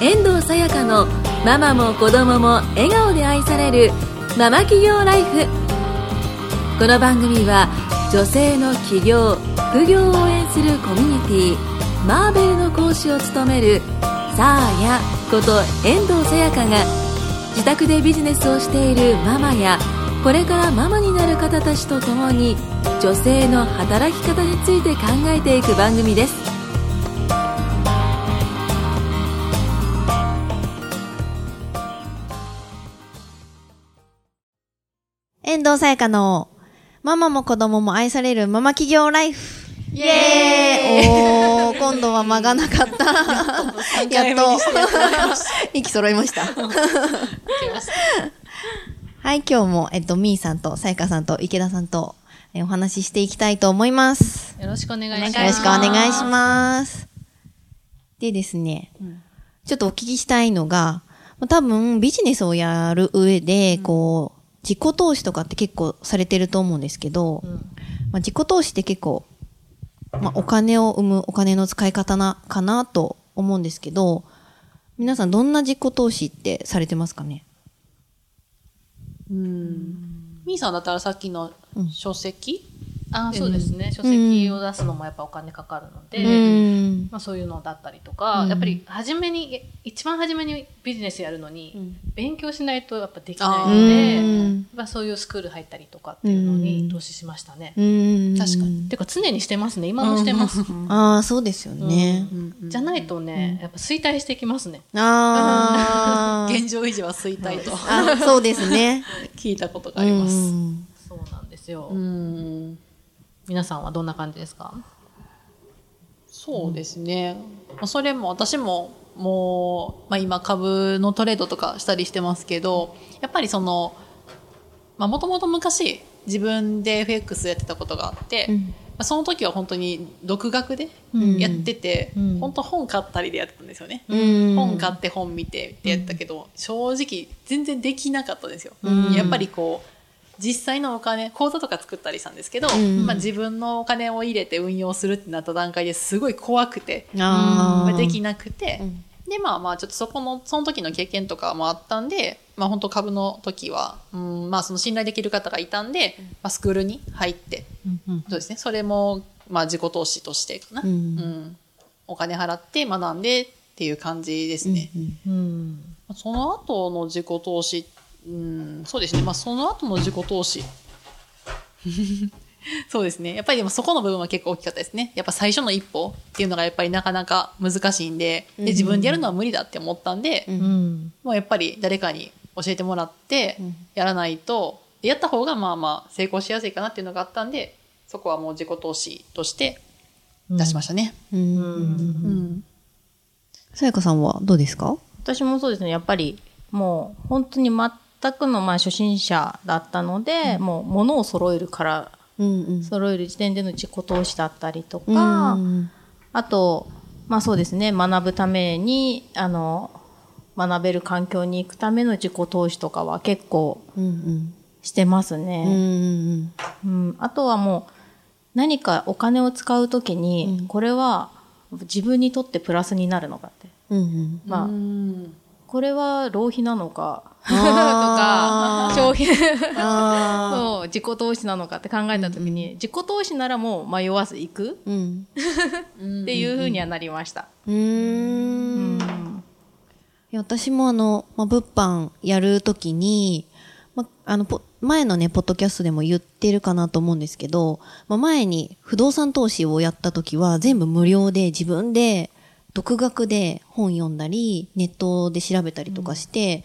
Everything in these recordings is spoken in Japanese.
遠藤さやかのママも子供も笑顔で愛されるママ企業ライフ。この番組は女性の起業副業を応援するコミュニティマーベルの講師を務めるサーヤこと遠藤さやかが自宅でビジネスをしているママやこれからママになる方たちと共に女性の働き方について考えていく番組です。遠藤さやかのママも子供も愛されるママ企業ライフイエーイおー、今度は間がなかった。やっと、息揃いました。はい、今日も、えっと、みーさんと、さやかさんと、池田さんと、えお話ししていきたいと思います。よろしくお願いします。よろしくお願いします。でですね、ちょっとお聞きしたいのが、まあ多分ビジネスをやる上で、こう、自己投資とかって結構されてると思うんですけど、まあ、自己投資って結構、まあ、お金を生むお金の使い方な、かなと思うんですけど、皆さんどんな自己投資ってされてますかね？みーさんだったらさっきの書籍、あそうですね。書籍を出すのもやっぱお金かかるので、うん。まあそういうのだったりとか、やっぱり初めに、一番初めにビジネスやるのに、勉強しないとやっぱできないので、うんやっぱそういうスクール入ったりとかっていうのに投資しましたね。うん。確かに。てか常にしてますね。今もしてます。ああ、そうですよね。じゃないとね、やっぱ衰退してきますね。ああ。現状維持は衰退とあ、そうですね。聞いたことがあります。うんそうなんですよ。うん皆さんはどんな感じですか？そうですね。まあそれも私ももう、まあ、今株のトレードとかしたりしてますけど、やっぱりその、まあもともと昔自分で FX やってたことがあって、うんまあ、その時は本当に独学でやってて、うん本当本買ったりでやってたんですよね。うん本買って本見てってやったけど、正直全然できなかったんですよ。うんやっぱりこう実際のお金口座とか作ったりしたんですけど、ん。まあ、自分のお金を入れて運用するってなった段階ですごい怖くて、あー。まあできなくて、うん。でまあまあちょっとそこのその時の経験とかもあったんで、まあ、本当株の時は、うんまあ、その信頼できる方がいたんで、まあ、スクールに入って、そうですね。それも、まあ、自己投資としてかな、うん。うん。お金払って学んでっていう感じですね。うん。その後の自己投資、うん、そうですね。まあ、その後の自己投資。そうですね。やっぱりでもそこの部分は結構大きかったですね。やっぱ最初の一歩っていうのがやっぱりなかなか難しいんで、で自分でやるのは無理だって思ったんで、うん。もうやっぱり誰かに教えてもらってやらないと、でやった方がまあまあ成功しやすいかなっていうのがあったんで、そこはもう自己投資として出しましたね。うん。うん。さやかさんはどうですか？私もそうですね。やっぱり、もう、本当に全くの、まあ、初心者だったので、もう、物を揃えるから、うんうん。揃える時点での自己投資だったりとうか、んあと、まあそうですね、学ぶために、あの、学べる環境に行くための自己投資とかは結構うんしてますうん。うね。んうんあとはもう、何かお金を使うときに、これは自分にとってプラスになるのかって。うんうん。まあ、うん。これは浪費なのか、とあか、消費、あ そう、自己投資なのかって考えたときに、自己投資ならもう迷わず行くーうん。っていうふうにはなりました。うーん。私もあの、まあ、物販やるときに、まあ、あの、ポ前のね、ポッドキャストでも言ってるかなと思うんですけど、まあ、前に不動産投資をやったときは全部無料で自分で独学で本読んだり、ネットで調べたりとかして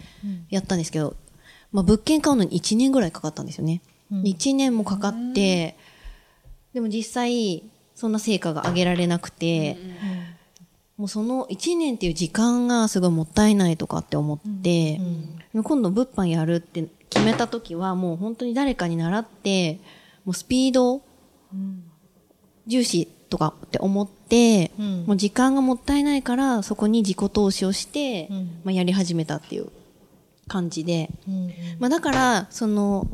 やったんですけど、まあ、物件買うのに1年ぐらいかかったんですよね。1年もかかって、でも実際、そんな成果が上げられなくて、もうその1年っていう時間がすごいもったいないとかって思って、今度物販やるって決めた時はもう本当に誰かに習って、もうスピード重視とかって思って、もう時間がもったいないからそこに自己投資をして、まあ、やり始めたっていう感じで、まあ、だからその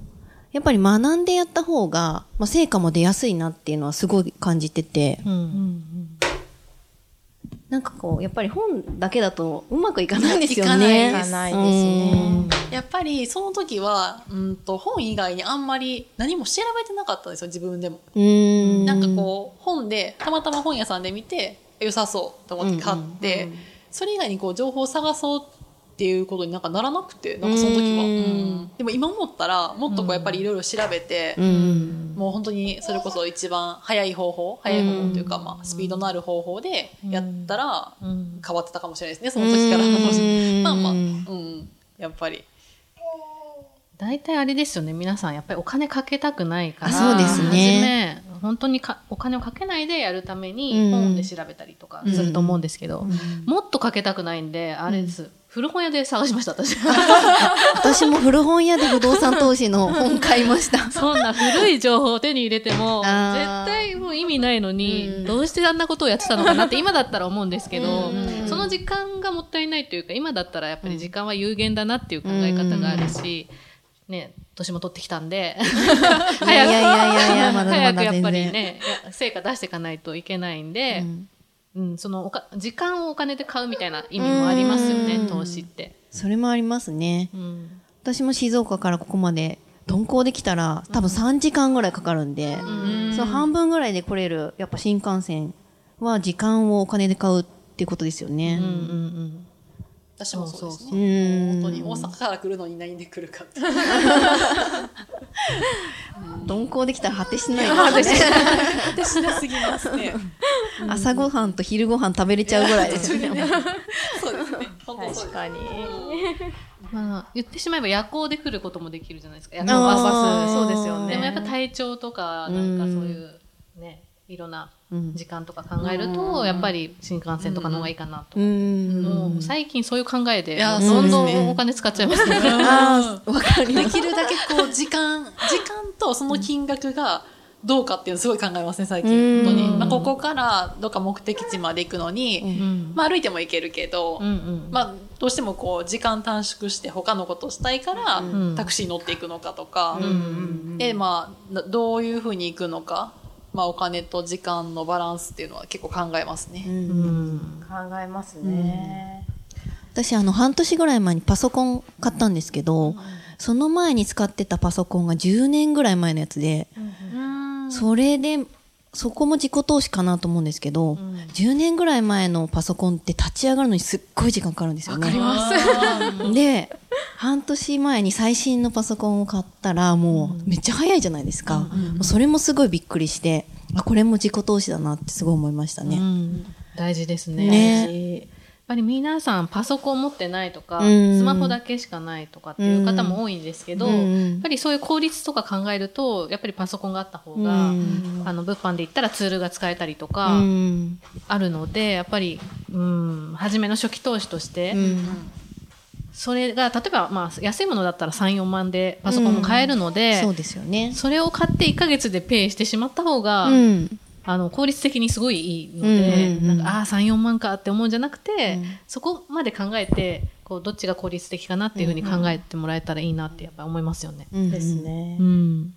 やっぱり学んでやった方が、まあ、成果も出やすいなっていうのはすごい感じてて、なんかこう、やっぱり本だけだとうまくいかないんですよいかないね。いかないですね。やっぱりその時は、うんと本以外にあんまり何も調べてなかったんですよ、自分でも。うん。うん。なんかこう、本で、たまたま本屋さんで見て、良さそうと思って買って、それ以外にこう、情報を探そうっていうことになんかならなくて、なんかその時は。うん。うん。でも今思ったら、もっとこう、やっぱりいろいろ調べて、うん。もう本当にそれこそ一番早い方法、早い方法というか、まあ、スピードのある方法でやったら、うん。変わってたかもしれないですね、その時から。うん。まあまあ、うん、やっぱり。大体あれですよね、皆さん、やっぱりお金かけたくないから、あそうですね。初め、本当にかお金をかけないでやるためうんに、本で調べたりとかすると思うんですけど、もっとかけたくないんで、あれです、古本屋で探しました、私。私も古本屋で不動産投資の本買いました。そんな古い情報を手に入れても、絶対もう意味ないのに、うんどうしてあんなことをやってたのかなって 今だったら思うんですけど、うんその時間がもったいないというか、今だったらやっぱり時間は有限だなっていう考え方があるし、ね、年も取ってきたんで、早くやっぱり然。ね、成果出していかないといけないんで、うん、そのおか、時間をお金で買うみたいな意味もありますよね、うん投資って。それもありますね。うん。私も静岡からここまで鈍行できたら多分3時間ぐらいかかるんで、その半分ぐらいで来れるやっぱ新幹線は時間をお金で買うっていうことですよね。うんうんうん。私もそうですそううね。ん。本当に大阪から来るのに何で来るかって。鈍行できたら果てしない。果てしなすぎますね。朝ごはんと昼ごはん食べれちゃうぐらいですよね。そうですね。本当そうです確かに。まあ、言ってしまえば夜行で来ることもできるじゃないですか。夜行バス。そうですよね。でもやっぱ体調とか、なんかそういうね、いろんなうん時間とか考えると、やっぱり新幹線とかの方がいいかなと。うん。もう最近そういう考えで、どんどんお金使っちゃいますね。わかりま。ですきるだけこう時間、時間とその金額がどうかっていうのすごい考えますね、最近。本当に。まあ、ここからどっか目的地まで行くのに、うん。まあ歩いても行けるけど。まあどうしてもこう時間短縮して他のことをしたいから、んタクシー乗っていくのかとか、でまあなどういうふうに行くのか、まあお金と時間のバランスっていうのは結構考えますね。うん。考えますね。私、あの、半年ぐらい前にパソコン買ったんですけど、その前に使ってたパソコンが10年ぐらい前のやつで、それで、そこも自己投資かなと思うんですけど、10年ぐらい前のパソコンって立ち上がるのにすっごい時間かかるんですよね。で、半年前に最新のパソコンを買ったら、もうめっちゃ早いじゃないですか。もうそれもすごいびっくりして、あ、これも自己投資だなってすごい思いましたね。うん大事ですね。ねやっぱり皆さんパソコン持ってないとか、うんスマホだけしかないとかっていう方も多いんですけど、うんやっぱりそういう効率とか考えると、やっぱりパソコンがあった方が、うんあの、物販で言ったらツールが使えたりとうか、ん。あるので、やっぱり、うん、初めの初期投資として、うんそれが、例えば、まあ、安いものだったら3、4万でパソコンも買えるので、そうですよね。それを買って1ヶ月でペイしてしまった方が、うん。あの、効率的にすごいいいので、うんうんうんなんか、ああ、3、4万かって思うんじゃなくて、そこまで考えて、こう、どっちが効率的かなっていうふうに考えてもらえたらいいなってやっぱ思いますよね。うんです。ねう。ん。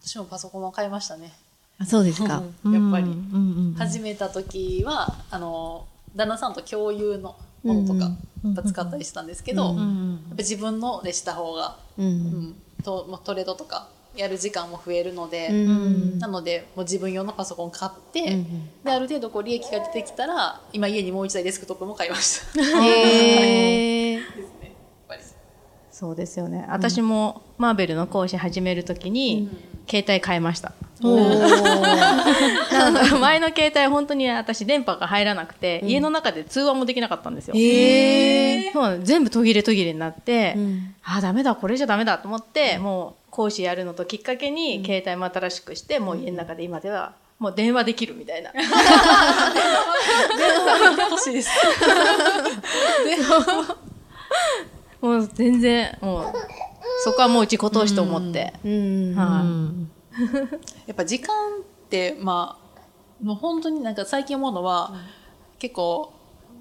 私もパソコンは買いましたね。あそうですか。やっぱりうんうん始めた時はあの旦那さんと共有のものとかやっぱ使ったりしたんですけど、やっんぱ自分のでした方が、う。うんん、とまあトレードとかやる時間も増えるので、うん。なのでもう自分用のパソコン買って、うんである程度こう利益が出てきたら今家にもう一台デスクトップも買いました。へー。ぱりそうですよね。私もマーベルの講師始めるときに、携帯変えました。前の携帯本当に私電波が入らなくて、家の中で通話もできなかったんですよ。そう全部途切れ途切れになって、うんああ、ダメだ、これじゃダメだと思って、もう講師やるのときっかけに、携帯も新しくして、もう家の中で今では、もう電話できるみたいな。欲しいです。もう全然、もう、そこはもう自己投資と思って。うん。はい やっぱ時間ってまあもう本当になんか最近思うのは、結構、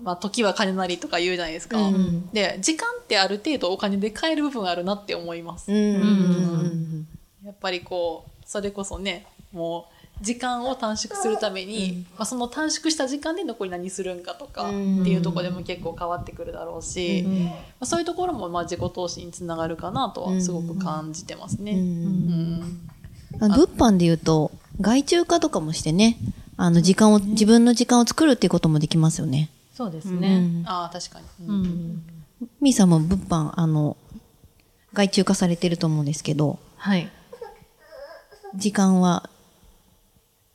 まあ、時は金なりとか言うじゃないですか、うん。で時間ってある程度お金で買える部分あるなって思います、うん。やっぱりこうそれこそねもう時間を短縮するために、まあ、その短縮した時間で残り何するんかとかっていうところでも結構変わってくるだろうし、まあ、そういうところもまあ自己投資につながるかなとはすごく感じてますね。うんあの物販で言うと、外注化とかもしてね、あの、時間を、自分の時間を作るっていうこともできますよね。そうですうね。ん。ああ確かに、うん。みーさんも物販、あの、外注化されてると思うんですけど、はい。時間は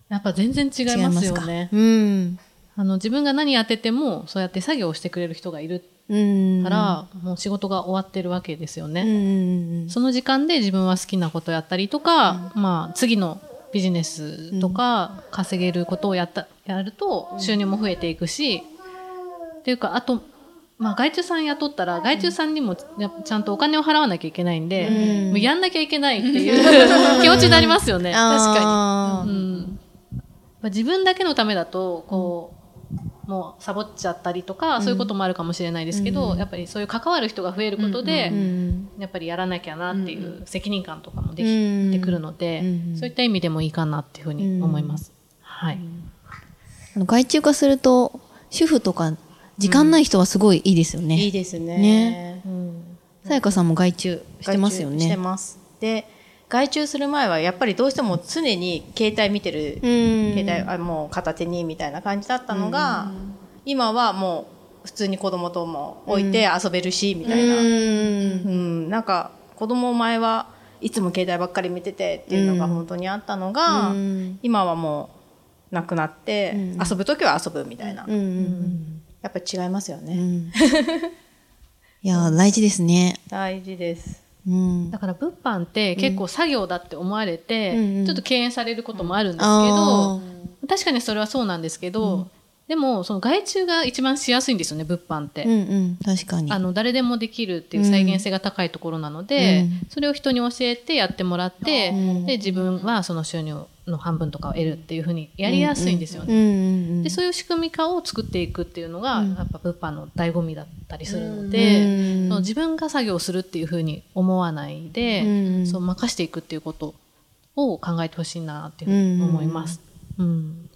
やっぱ全然違いますよね。うん。あの、自分が何やってても、そうやって作業をしてくれる人がいるうん。から、もう仕事が終わってるわけですようん、ね。うん。その時間で自分は好きなことやったりとか、まあ、次のビジネスとか、稼げることをやった、やると、収入も増えていくし、っていうか、あと、まあ、外注さん雇ったら、外注さんにもちゃんとお金を払わなきゃいけないんで、うん。もうやんなきゃいけないっていう 気持ちになりますよね。あーうん。まあ自分だけのためだと、こう、もうサボっちゃったりとか、そういうこともあるかもしれないですけど、やっぱりそういう関わる人が増えることで、うん。やっぱりやらなきゃなっていう責任感とかもでうんきてくるので、うんそういった意味でもいいかなっていうふうに思います。はい。あの外注化すると、主婦とか、時間ない人はすごいいいですよね。いいですね。ねうんさやかさんも外注してますよ外注してね。ます。で、外注する前はやっぱりどうしても常に携帯見てる、うん。携帯あもう片手にみたいな感じだったのが、今はもう普通に子供とも置いて遊べるし、みたいな。うん。うん、なんか子供前はいつも携帯ばっかり見ててっていうのが本当にあったのが、うん。今はもうなくなって、うん。遊ぶ時は遊ぶみたいな、やっぱり違いますよね、うん。いや、大事ですね。大事ですうん。だから物販って結構作業だって思われて、うんうんちょっと敬遠されることもあるんですけあど、確かにそれはそうなんですけど、でもその外注が一番しやすいんですよね、物販って。うんうん。確かに。あの、誰でもできるっていう再現性が高いところなので、うんそれを人に教えてやってもらって、うんで、自分はその収入の半分とかを得るっていうふうにやりやすいんですよね。うんうんうん。で、そういう仕組み化を作っていくっていうのが、やっぱ物販の醍醐味だったりするので、うんその自分が作業するっていうふうに思わないで、うんそう任していくっていうことを考えてほしいなっていうふうに思います。うん。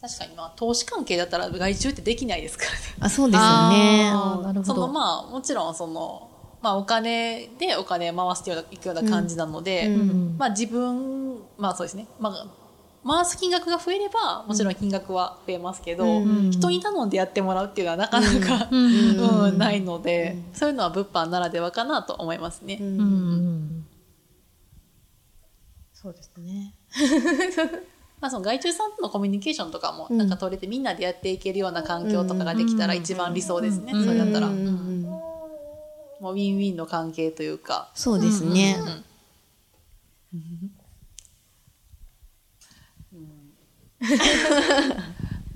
確かにまあ投資関係だったら外注ってできないですからね。あ、そうですよね。なるほそのど。まあもちろんその、まあお金でお金回していくような感じなので、うんまあ自分、まあそうですね。まあ回す金額が増えれば、もちろん金額は増えますけど、うん人に頼んでやってもらうっていうのはなかなか、うんうんないので、そういうのは物販ならではかなと思いますね。うんうんそうですね まあその外注さんとのコミュニケーションとかもなんか取れてみんなでやっていけるような環境とかができたら一番理想ですね。それだったら、うんうんうんもうウィンウィンの関係というか。そうですね。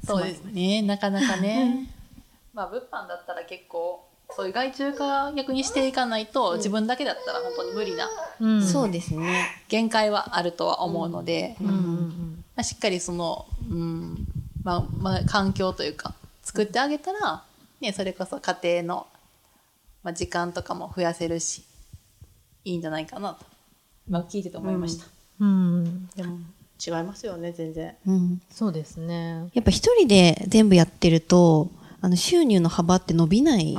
そうですね。なかなかね。まあ、物販だったら結構、そういう外注化逆にしていかないと、自分だけだったら本当に無理なうんそうですね。限界はあるとは思うので、うんうんまあ、しっかりその、うん、まあ、まあ、環境というか、作ってあげたら、ね、それこそ家庭の、まあ、時間とかも増やせるし、いいんじゃないかなと、今聞いてて思いました。うんでも違いますよね全然うん。そうですね。やっぱ一人で全部やってると、あの、収入の幅って伸びない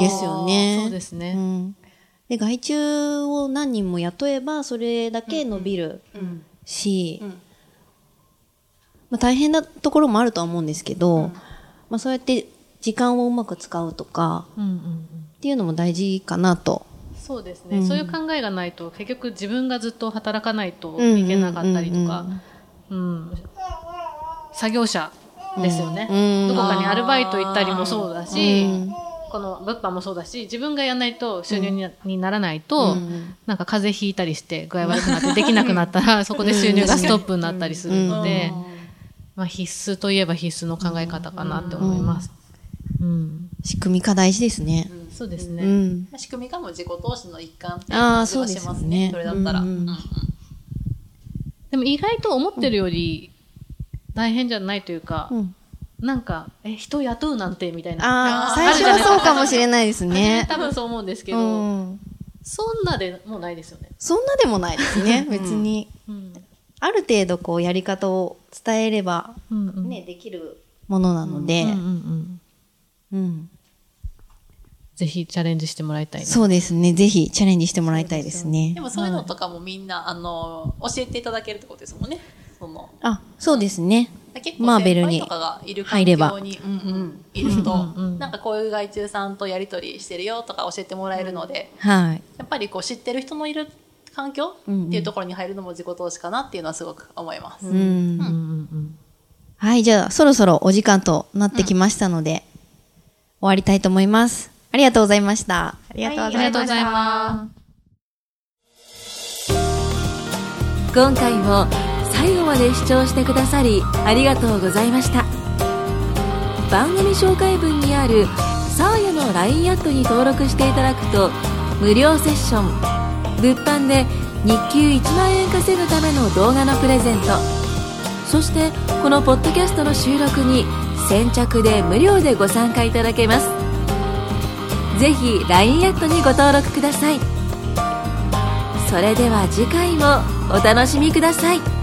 ですよね。そうですねん。で、外注を何人も雇えば、それだけ伸びるし、うんまあ大変なところもあるとは思うんですけど、まあそうやって時間をうまく使うとか、うんうんうん。っていうのも大事かなと。そうですね、うん。そういう考えがないと結局自分がずっと働かないといけなかったりとか、うん作業者ですよね、うん。どこかにアルバイト行ったりもそうだし、うん。この物販もそうだし自分がやらないと収入にな,、にならないと、うんなんか風邪ひいたりして具合悪くなってできなくなったらそこで収入がストップになったりするので、まあ、必須といえば必須の考え方かなって思います。うん仕組み化大事ですね。そうですね、うん。まあ仕組みがもう自己投資の一環って感じはそうですよしますね。ね。それだったら。うんうんでも意外と思ってるより大変じゃないというか、うんなんか、え、人雇うなんてみたいな。ああ、最初はそうかもしれないですね。多分そう思うんですけうど、ん。そんなでもないですよね。そんなでもないですね、別に。うんある程度こうやり方を伝えれば、うんうんね、できるものなので、うんうんうんうんぜひチャレンジしてもらいたいな。そうですね。ぜひチャレンジしてもらいたいですねで。もそういうのとかもみんな、あの、教えていただけるってことですもんね。その、あ、そうですね。結構マーベルに先輩とかがいる環入れば境に、うんうん、いると、うんうんなんかこういう外注さんとやり取りしてるよとか教えてもらえるので、はい。やっぱりこう知ってる人のいる環境っていうところに入るのも自己投資かなっていうのはすごく思います。はい、じゃあそろそろお時間となってきましたので、終わりたいと思います。ありがとうございました。ありがとうごあざいました。りがとうござい。今回も最後まで視聴してくださりありがとうございました番組紹介文にあるサーヤの LINE アットに登録していただくと無料セッション物販で日給1万円稼ぐための動画のプレゼント。そしてこのポッドキャストの収録に先着で無料でご参加いただけます。ぜひ LINE アットにご登録ください。それでは次回もお楽しみください。